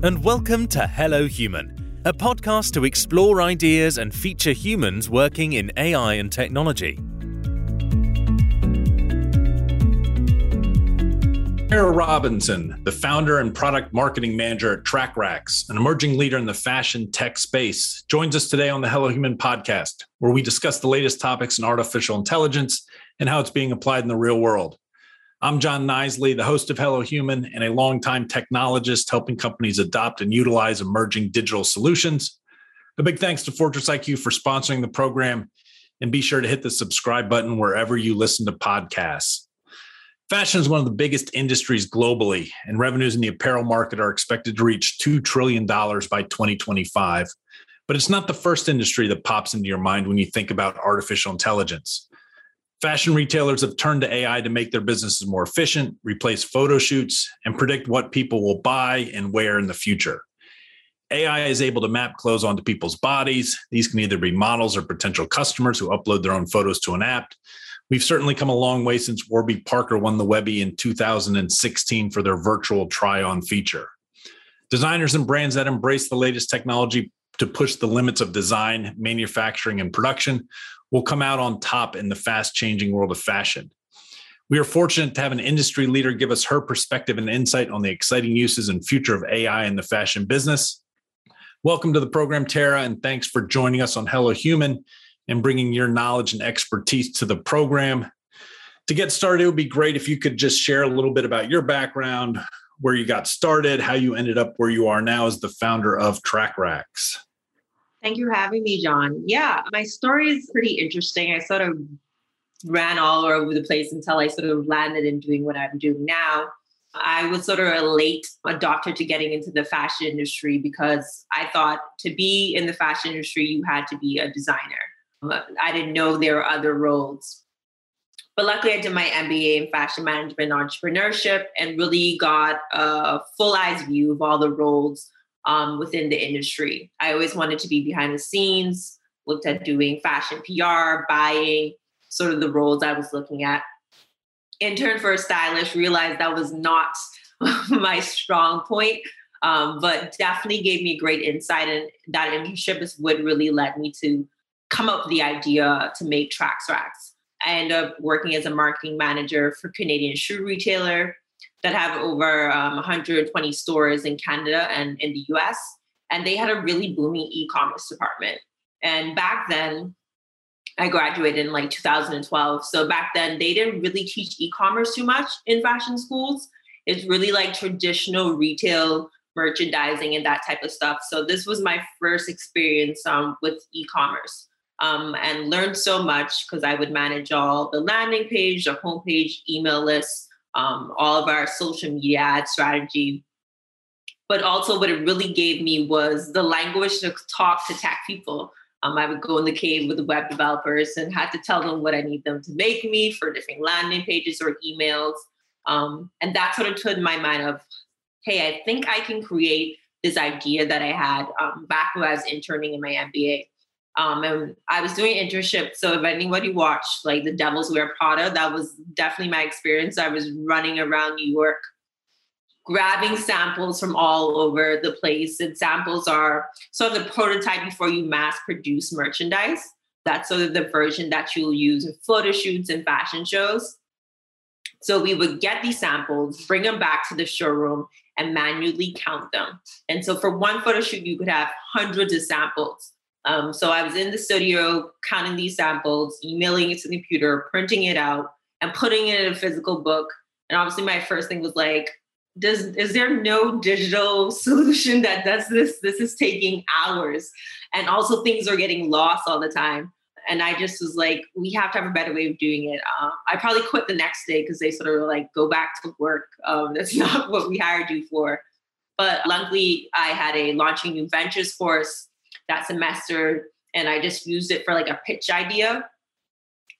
and welcome to Hello Human, a podcast to explore ideas and feature humans working in AI and technology. Tara Robinson, the founder and product marketing manager at TrackRacks, an emerging leader in the fashion tech space, joins us today on the Hello Human podcast, where we discuss the latest topics in artificial intelligence and how it's being applied in the real world. I'm Jon Knisley, the host of Hello Human and a longtime technologist helping companies adopt and utilize emerging digital solutions. A big thanks to Fortress IQ for sponsoring the program. And be sure to hit the subscribe button wherever you listen to podcasts. Fashion is one of the biggest industries globally, and revenues in the apparel market are expected to reach $2 trillion by 2025. But it's not the first industry that pops into your mind when you think about artificial intelligence. Fashion retailers have turned to AI to make their businesses more efficient, replace photo shoots, and predict what people will buy and wear in the future. AI is able to map clothes onto people's bodies. These can either be models or potential customers who upload their own photos to an app. We've certainly come a long way since Warby Parker won the Webby in 2016 for their virtual try on feature. Designers and brands that embrace the latest technology to push the limits of design, manufacturing, and production will come out on top in the fast changing world of fashion. We are fortunate to have an industry leader give us her perspective and insight on the exciting uses and future of AI in the fashion business. Welcome to the program, Tara, and thanks for joining us on Hello Human and bringing your knowledge and expertise to the program. To get started, it would be great if you could just share a little bit about your background, where you got started, how you ended up where you are now as the founder of TrackRacks. Thank you for having me, Jon. Yeah, my story is pretty interesting. I sort of ran all over the place until I sort of landed in doing what I'm doing now. I was sort of a late adopter to getting into the fashion industry because I thought to be in the fashion industry, you had to be a designer. Uh, I didn't know there were other roles. But luckily, I did my MBA in fashion management and entrepreneurship and really got a full eyes view of all the roles um, within the industry. I always wanted to be behind the scenes, looked at doing fashion PR, buying, sort of the roles I was looking at. Intern for a stylist, realized that was not my strong point, um, but definitely gave me great insight. And that internship is what really led me to come up with the idea to make TrackRacks. I ended up working as a marketing manager for Canadian shoe retailer that have over um, 120 stores in Canada and in the US. And they had a really booming e commerce department. And back then, I graduated in like 2012. So back then, they didn't really teach e commerce too much in fashion schools. It's really like traditional retail merchandising and that type of stuff. So this was my first experience um, with e commerce. Um, and learned so much because I would manage all the landing page, the homepage, email lists, um, all of our social media ad strategy. But also, what it really gave me was the language to talk to tech people. Um, I would go in the cave with the web developers and had to tell them what I need them to make me for different landing pages or emails. Um, and that sort of took my mind of, hey, I think I can create this idea that I had um, back when I was interning in my MBA. Um, and I was doing internship. So if anybody watched like the Devils Wear Prada, that was definitely my experience. I was running around New York, grabbing samples from all over the place. And samples are sort of the prototype before you mass produce merchandise. That's sort of the version that you'll use in photo shoots and fashion shows. So we would get these samples, bring them back to the showroom, and manually count them. And so for one photo shoot, you could have hundreds of samples. Um, so I was in the studio counting these samples, emailing it to the computer, printing it out, and putting it in a physical book. And obviously, my first thing was like, does is there no digital solution that does this? This is taking hours, and also things are getting lost all the time. And I just was like, we have to have a better way of doing it. Uh, I probably quit the next day because they sort of were like, go back to work. Um, that's not what we hired you for. But luckily, I had a launching new ventures course that semester and I just used it for like a pitch idea.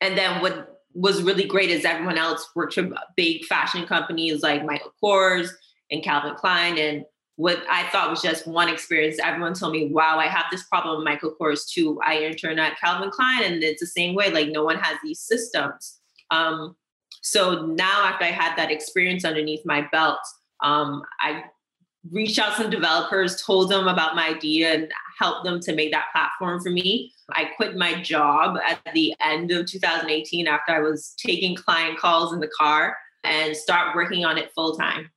And then what was really great is everyone else worked for big fashion companies like Michael Kors and Calvin Klein. And what I thought was just one experience, everyone told me, wow, I have this problem with Michael Kors too. I interned at Calvin Klein and it's the same way. Like no one has these systems. Um, so now after I had that experience underneath my belt, um, I reached out some developers, told them about my idea, and helped them to make that platform for me. I quit my job at the end of 2018 after I was taking client calls in the car and start working on it full time.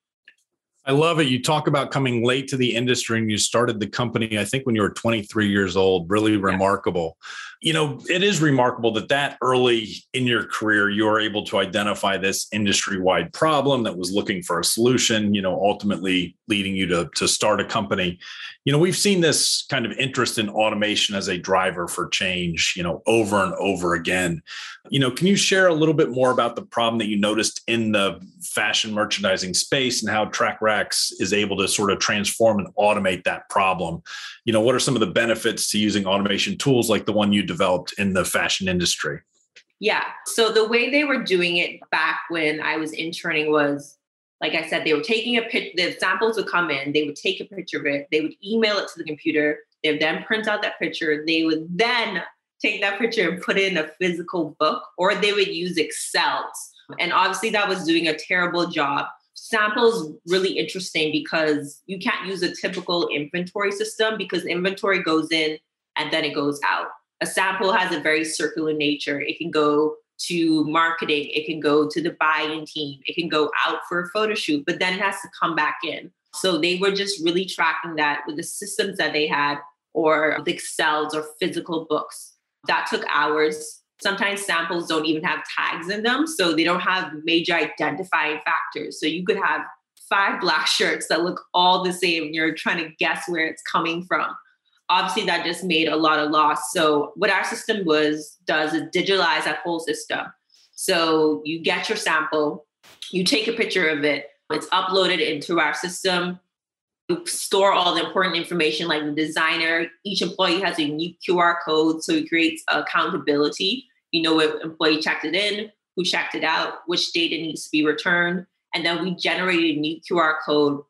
I love it. You talk about coming late to the industry and you started the company, I think, when you were 23 years old. Really yeah. remarkable. You know, it is remarkable that that early in your career, you were able to identify this industry wide problem that was looking for a solution, you know, ultimately leading you to, to start a company. You know, we've seen this kind of interest in automation as a driver for change, you know, over and over again. You know, can you share a little bit more about the problem that you noticed in the fashion merchandising space and how TrackRacks is able to sort of transform and automate that problem? You know, what are some of the benefits to using automation tools like the one you developed in the fashion industry? Yeah. So the way they were doing it back when I was interning was like I said, they were taking a picture, the samples would come in, they would take a picture of it, they would email it to the computer, they would then print out that picture, they would then take that picture and put it in a physical book, or they would use Excel. And obviously, that was doing a terrible job. Samples really interesting because you can't use a typical inventory system because inventory goes in and then it goes out. A sample has a very circular nature. It can go to marketing, it can go to the buying team, it can go out for a photo shoot, but then it has to come back in. So they were just really tracking that with the systems that they had or the Excels or physical books. That took hours. Sometimes samples don't even have tags in them, so they don't have major identifying factors. So you could have five black shirts that look all the same. And you're trying to guess where it's coming from. Obviously, that just made a lot of loss. So what our system was does is digitalize that whole system. So you get your sample, you take a picture of it, it's uploaded into our system store all the important information like the designer. Each employee has a unique QR code, so it creates accountability. You know what employee checked it in, who checked it out, which data needs to be returned. And then we generate a new QR code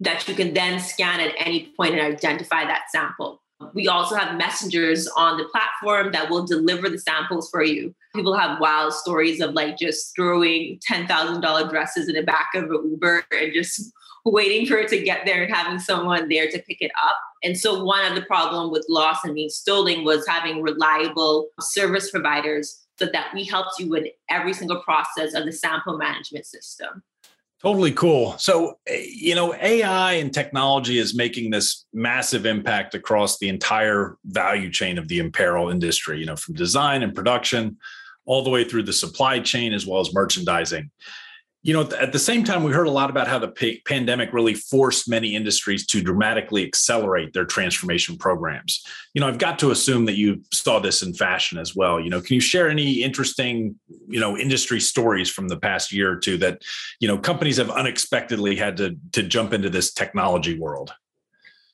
that you can then scan at any point and identify that sample. We also have messengers on the platform that will deliver the samples for you. People have wild stories of like just throwing $10,000 dresses in the back of an Uber and just waiting for it to get there and having someone there to pick it up. And so one of the problem with loss and being stolen was having reliable service providers so that we helped you with every single process of the sample management system. Totally cool. So, eh, you know, AI and technology is making this massive impact across the entire value chain of the apparel industry, you know, from design and production all the way through the supply chain as well as merchandising you know at the same time we heard a lot about how the pandemic really forced many industries to dramatically accelerate their transformation programs. You know i've got to assume that you saw this in fashion as well. You know can you share any interesting you know industry stories from the past year or two that you know companies have unexpectedly had to to jump into this technology world?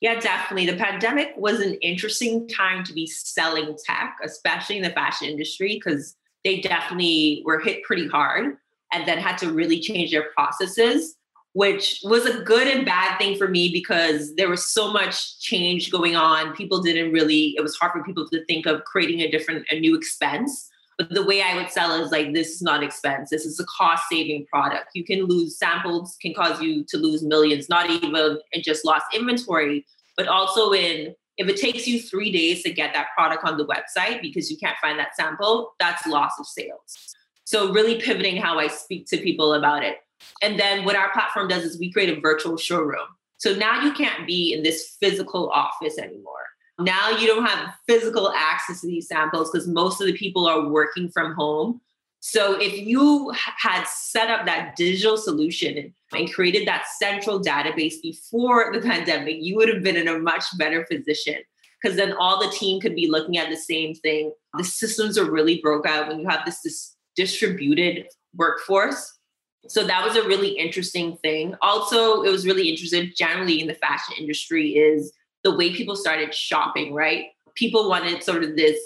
Yeah, definitely. The pandemic was an interesting time to be selling tech, especially in the fashion industry, because they definitely were hit pretty hard and then had to really change their processes which was a good and bad thing for me because there was so much change going on. People didn't really it was hard for people to think of creating a different a new expense. But the way i would sell is like this is not expense. This is a cost saving product. You can lose samples can cause you to lose millions not even in just lost inventory but also in if it takes you three days to get that product on the website because you can't find that sample that's loss of sales so really pivoting how I speak to people about it. And then what our platform does is we create a virtual showroom. So now you can't be in this physical office anymore. Now you don't have physical access to these samples because most of the people are working from home. So if you had set up that digital solution and created that central database before the pandemic, you would have been in a much better position because then all the team could be looking at the same thing. The systems are really broke out when you have this, this distributed workforce. So that was a really interesting thing. Also, it was really interesting generally in the fashion industry is the way people started shopping, right? People wanted sort of this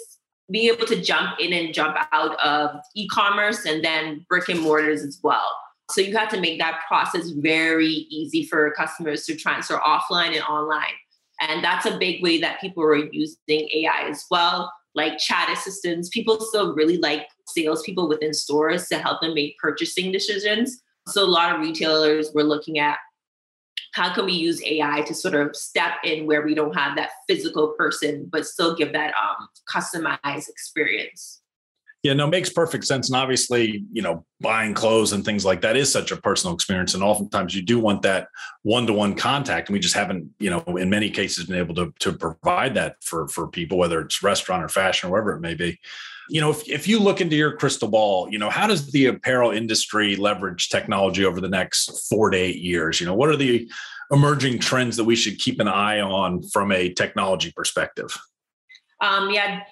being able to jump in and jump out of e-commerce and then brick and mortars as well. So you have to make that process very easy for customers to transfer offline and online. And that's a big way that people were using AI as well, like chat assistants. People still really like salespeople within stores to help them make purchasing decisions. So a lot of retailers were looking at how can we use AI to sort of step in where we don't have that physical person, but still give that um, customized experience? Yeah, no, makes perfect sense. And obviously, you know, buying clothes and things like that is such a personal experience. And oftentimes you do want that one-to-one contact. And we just haven't, you know, in many cases been able to, to provide that for, for people, whether it's restaurant or fashion or wherever it may be. You know, if, if you look into your crystal ball, you know, how does the apparel industry leverage technology over the next four to eight years? You know, what are the emerging trends that we should keep an eye on from a technology perspective? Um, yeah,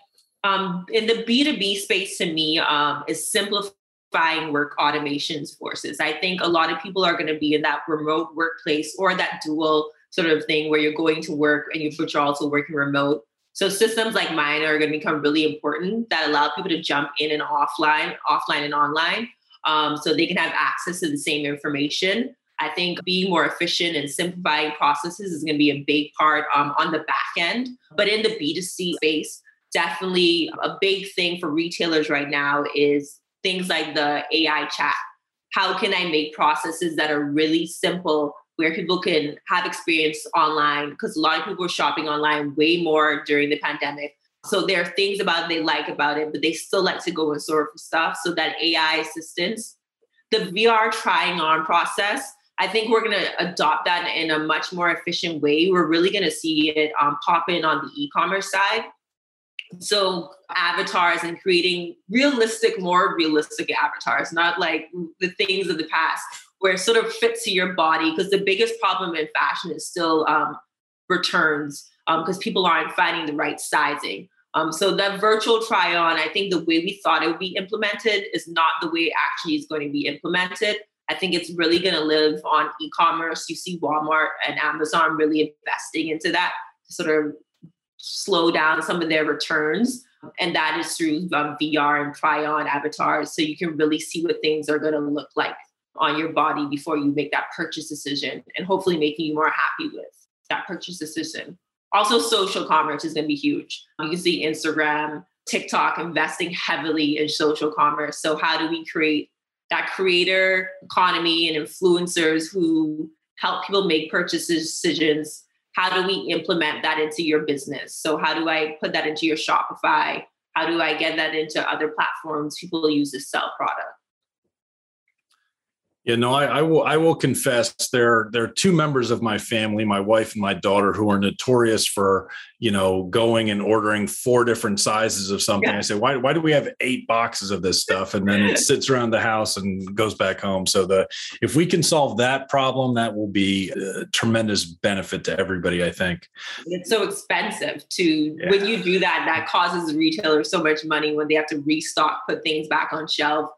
um, in the B2B space to me um, is simplifying work automations forces. I think a lot of people are going to be in that remote workplace or that dual sort of thing where you're going to work and you but you're also working remote. So systems like mine are going to become really important that allow people to jump in and offline, offline and online, um, so they can have access to the same information. I think being more efficient and simplifying processes is going to be a big part um, on the back end. But in the B2C space, definitely a big thing for retailers right now is things like the AI chat. How can I make processes that are really simple where people can have experience online? Because a lot of people are shopping online way more during the pandemic. So there are things about they like about it, but they still like to go and sort for stuff. So that AI assistance, the VR trying on process, I think we're going to adopt that in a much more efficient way. We're really going to see it um, pop in on the e-commerce side so avatars and creating realistic more realistic avatars not like the things of the past where it sort of fits to your body because the biggest problem in fashion is still um, returns because um, people aren't finding the right sizing. Um, so that virtual try on i think the way we thought it would be implemented is not the way it actually is going to be implemented. I think it's really going to live on e-commerce. You see walmart and amazon really investing into that sort of slow down some of their returns. And that is through um, VR and try on avatars. So you can really see what things are going to look like on your body before you make that purchase decision and hopefully making you more happy with that purchase decision. Also, social commerce is going to be huge. You can see Instagram, TikTok investing heavily in social commerce. So, how do we create that creator economy and influencers who help people make purchase decisions how do we implement that into your business? So, how do I put that into your Shopify? How do I get that into other platforms people use to sell product? Yeah, no, I, I, will. I will confess there there are two members of my family, my wife and my daughter, who are notorious for you know going and ordering four different sizes of something. Yeah. I say, why why do we have eight boxes of this stuff, and then it sits around the house and goes back home? So the if we can solve that problem, that will be a tremendous benefit to everybody. I think it's so expensive to yeah. when you do that. That causes retailers so much money when they have to restock, put things back on shelf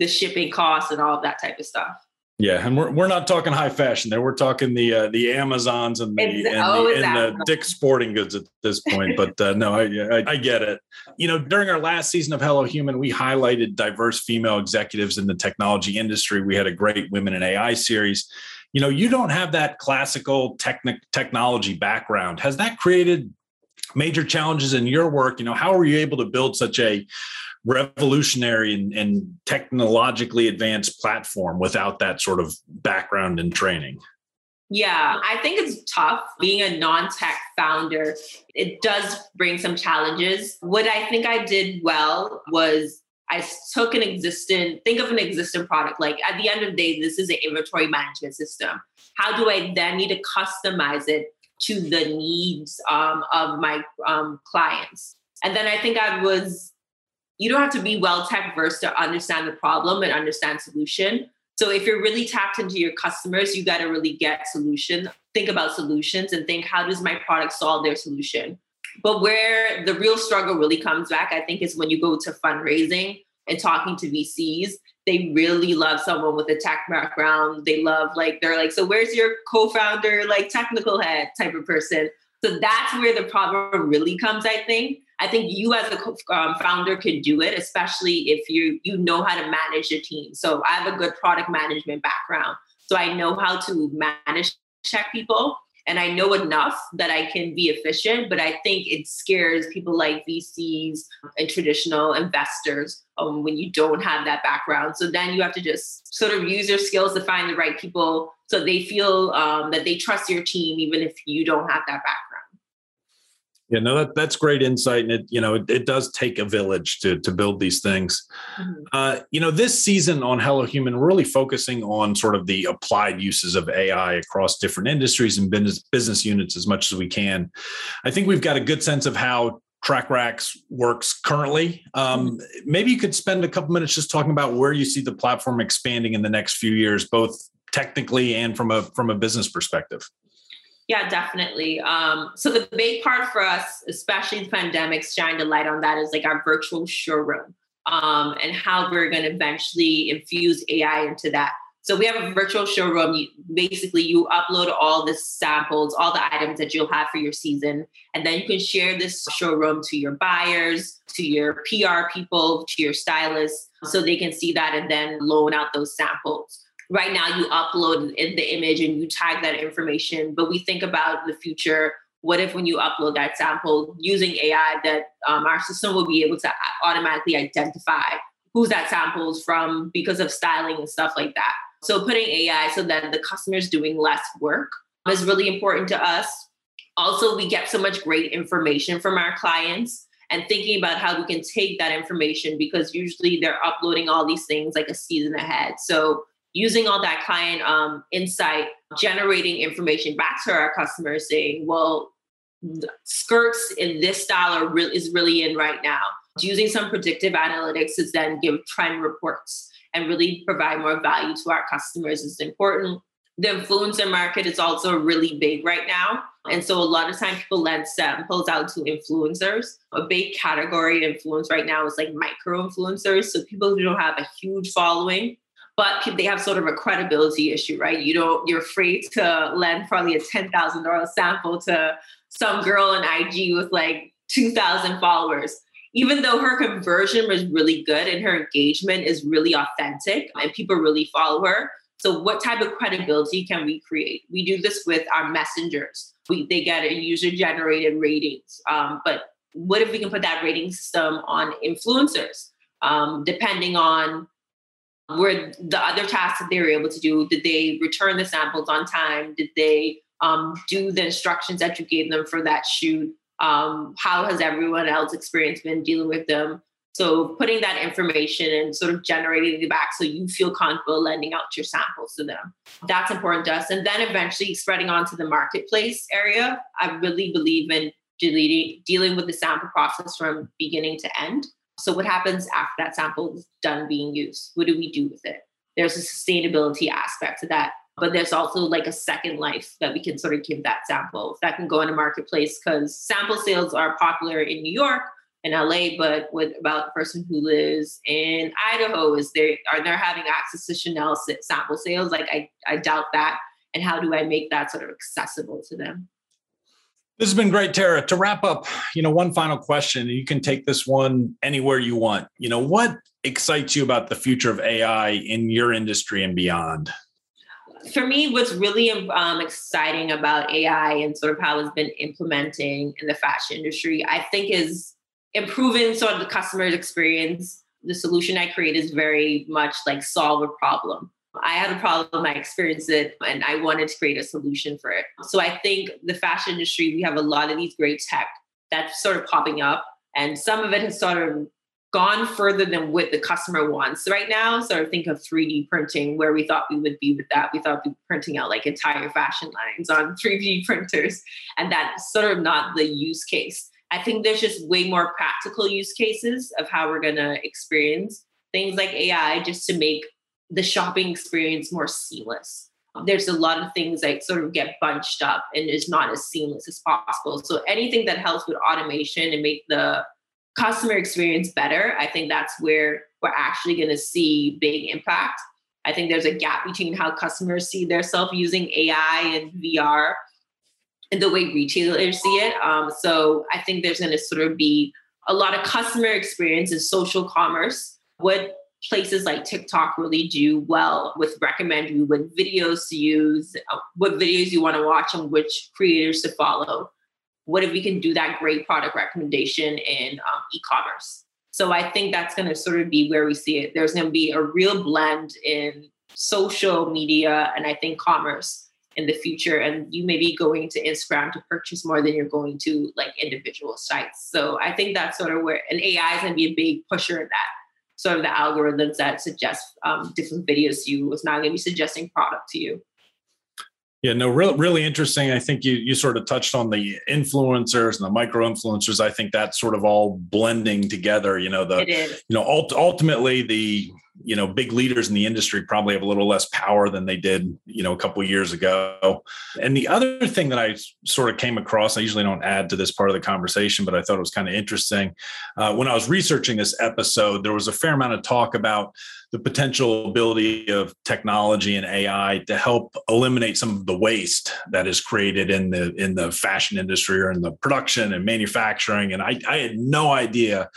the shipping costs and all of that type of stuff. Yeah, and we're, we're not talking high fashion there. We're talking the uh, the Amazons and the and, oh, the, and the Dick's Sporting Goods at this point. But uh, no, I, I, I get it. You know, during our last season of Hello Human, we highlighted diverse female executives in the technology industry. We had a great Women in AI series. You know, you don't have that classical technic technology background. Has that created major challenges in your work? You know, how were you able to build such a revolutionary and, and technologically advanced platform without that sort of background and training? Yeah, I think it's tough being a non tech founder. It does bring some challenges. What I think I did well was I took an existing, think of an existing product. Like at the end of the day, this is an inventory management system. How do I then need to customize it to the needs um, of my um, clients? And then I think I was you don't have to be well tech versed to understand the problem and understand solution. So if you're really tapped into your customers, you got to really get solution. Think about solutions and think how does my product solve their solution. But where the real struggle really comes back, I think, is when you go to fundraising and talking to VCs. They really love someone with a tech background. They love like they're like, so where's your co-founder, like technical head type of person? So that's where the problem really comes, I think. I think you as a um, founder can do it, especially if you you know how to manage your team. So I have a good product management background, so I know how to manage check people, and I know enough that I can be efficient. But I think it scares people like VCs and traditional investors um, when you don't have that background. So then you have to just sort of use your skills to find the right people So they feel um, that they trust your team even if you don't have that background. Yeah, no, that that's great insight, and it you know it, it does take a village to to build these things. Mm-hmm. Uh, you know, this season on Hello Human, really focusing on sort of the applied uses of AI across different industries and business business units as much as we can. I think we've got a good sense of how TrackRacks works currently. Um, mm-hmm. Maybe you could spend a couple minutes just talking about where you see the platform expanding in the next few years, both technically and from a from a business perspective. Yeah, definitely. Um, so the big part for us, especially the pandemics, shined a light on that is like our virtual showroom um, and how we're going to eventually infuse AI into that. So we have a virtual showroom. You, basically, you upload all the samples, all the items that you'll have for your season, and then you can share this showroom to your buyers, to your PR people, to your stylists, so they can see that and then loan out those samples right now you upload the image and you tag that information but we think about the future. What if when you upload that sample using ai that um, our system will be able to automatically identify who's that samples from because of styling and stuff like that. So putting ai so that the customer's doing less work is really important to us. Also we get so much great information from our clients and thinking about how we can take that information because usually they're uploading all these things like a season ahead. So using all that client um, insight, generating information back to our customers saying, well, skirts in this style are re- is really in right now. Using some predictive analytics to then give trend reports and really provide more value to our customers is important. The influencer market is also really big right now. And so a lot of times people lend samples out to influencers. A big category of influence right now is like micro influencers. So people who don't have a huge following but they have sort of a credibility issue, right? You don't, you're afraid to lend probably a $10,000 sample to some girl on IG with like 2,000 followers. Even though her conversion was really good and her engagement is really authentic and people really follow her. So, what type of credibility can we create? We do this with our messengers. We, they get a user generated ratings. Um, but what if we can put that rating system on influencers? Um, depending on were the other tasks that they were able to do did they return the samples on time? Did they um, do the instructions that you gave them for that shoot? Um, how has everyone else experience been dealing with them? So putting that information and sort of generating it back so you feel comfortable lending out your samples to them. That's important to us. And then eventually spreading onto the marketplace area. I really believe in deleting, dealing with the sample process from beginning to end so, what happens after that sample is done being used? What do we do with it? There's a sustainability aspect to that, but there's also like a second life that we can sort of give that sample that can go in a marketplace because sample sales are popular in New York and LA, but what about the person who lives in Idaho? Is there are they having access to Chanel sample sales? Like I, I doubt that. And how do I make that sort of accessible to them? This has been great, Tara. To wrap up, you know, one final question. You can take this one anywhere you want. You know, what excites you about the future of AI in your industry and beyond? For me, what's really um, exciting about AI and sort of how it's been implementing in the fashion industry, I think, is improving sort of the customer's experience. The solution I create is very much like solve a problem. I had a problem, I experienced it, and I wanted to create a solution for it. So I think the fashion industry, we have a lot of these great tech that's sort of popping up, and some of it has sort of gone further than what the customer wants right now. So I think of 3D printing, where we thought we would be with that. We thought we'd be printing out like entire fashion lines on 3D printers, and that's sort of not the use case. I think there's just way more practical use cases of how we're going to experience things like AI just to make the shopping experience more seamless. There's a lot of things that sort of get bunched up and is not as seamless as possible. So anything that helps with automation and make the customer experience better, I think that's where we're actually going to see big impact. I think there's a gap between how customers see themselves using AI and VR and the way retailers see it. Um, so I think there's going to sort of be a lot of customer experience and social commerce. What places like TikTok really do well with recommend you what videos to use, uh, what videos you want to watch, and which creators to follow. What if we can do that great product recommendation in um, e-commerce? So I think that's going to sort of be where we see it. There's going to be a real blend in social media and I think commerce in the future. And you may be going to Instagram to purchase more than you're going to like individual sites. So I think that's sort of where an AI is going to be a big pusher in that. Sort of the algorithms that suggest um, different videos to you is not going to be suggesting product to you. Yeah, no, really, really interesting. I think you you sort of touched on the influencers and the micro influencers. I think that's sort of all blending together. You know, the you know ult- ultimately the you know big leaders in the industry probably have a little less power than they did you know a couple years ago. And the other thing that i sort of came across i usually don't add to this part of the conversation but i thought it was kind of interesting. Uh, when i was researching this episode there was a fair amount of talk about the potential ability of technology and ai to help eliminate some of the waste that is created in the in the fashion industry or in the production and manufacturing. And i, I had no idea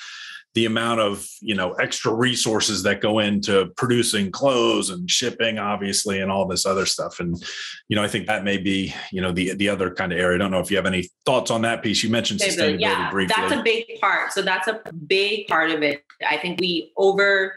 the amount of you know extra resources that go into producing clothes and shipping obviously and all this other stuff. And you know i think that may be you know the the other kind of area. I don't know if you have any thoughts on that piece. You mentioned sustainability yeah, briefly. that's a big part. So that's a big part of it. I think we over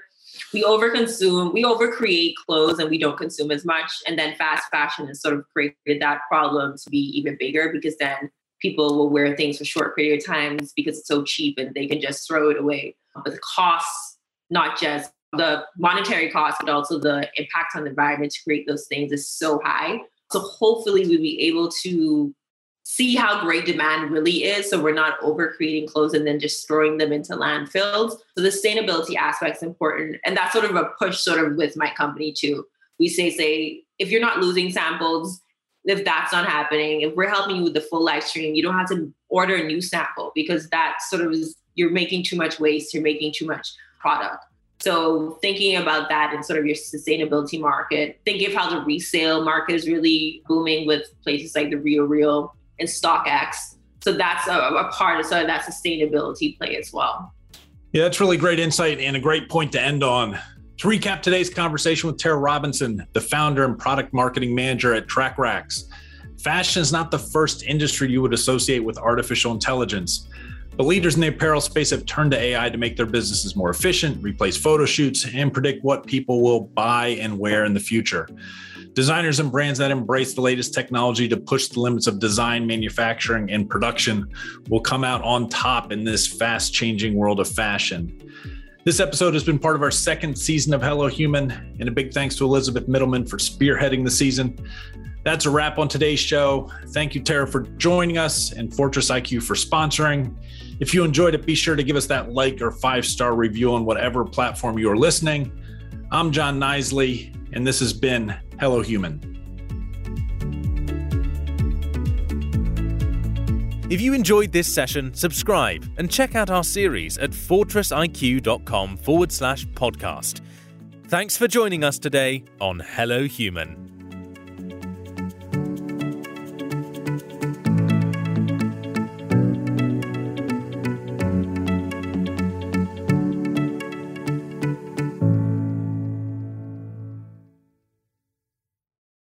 we overconsume we overcreate clothes and we don't consume as much. And then fast fashion has sort of created that problem to be even bigger because then people will wear things for short period of times because it's so cheap and they can just throw it away. But the costs, not just the monetary cost, but also the impact on the environment to create those things is so high. So hopefully we'll be able to see how great demand really is. So we're not over creating clothes and then just throwing them into landfills. So the sustainability aspect is important. And that's sort of a push sort of with my company too. We say, say, if you're not losing samples, if that's not happening, if we're helping you with the full live stream, you don't have to order a new sample because that sort of is you're making too much waste, you're making too much product. So thinking about that in sort of your sustainability market, thinking of how the resale market is really booming with places like the Real Real and StockX. So that's a, a part of sort of that sustainability play as well. Yeah, that's really great insight and a great point to end on. To recap today's conversation with Tara Robinson, the founder and product marketing manager at TrackRacks, fashion is not the first industry you would associate with artificial intelligence. But leaders in the apparel space have turned to AI to make their businesses more efficient, replace photo shoots, and predict what people will buy and wear in the future. Designers and brands that embrace the latest technology to push the limits of design, manufacturing, and production will come out on top in this fast changing world of fashion. This episode has been part of our second season of Hello Human, and a big thanks to Elizabeth Middleman for spearheading the season. That's a wrap on today's show. Thank you, Tara, for joining us and Fortress IQ for sponsoring. If you enjoyed it, be sure to give us that like or five star review on whatever platform you are listening. I'm Jon Knisley, and this has been Hello Human. If you enjoyed this session, subscribe and check out our series at fortressiq.com forward slash podcast. Thanks for joining us today on Hello Human.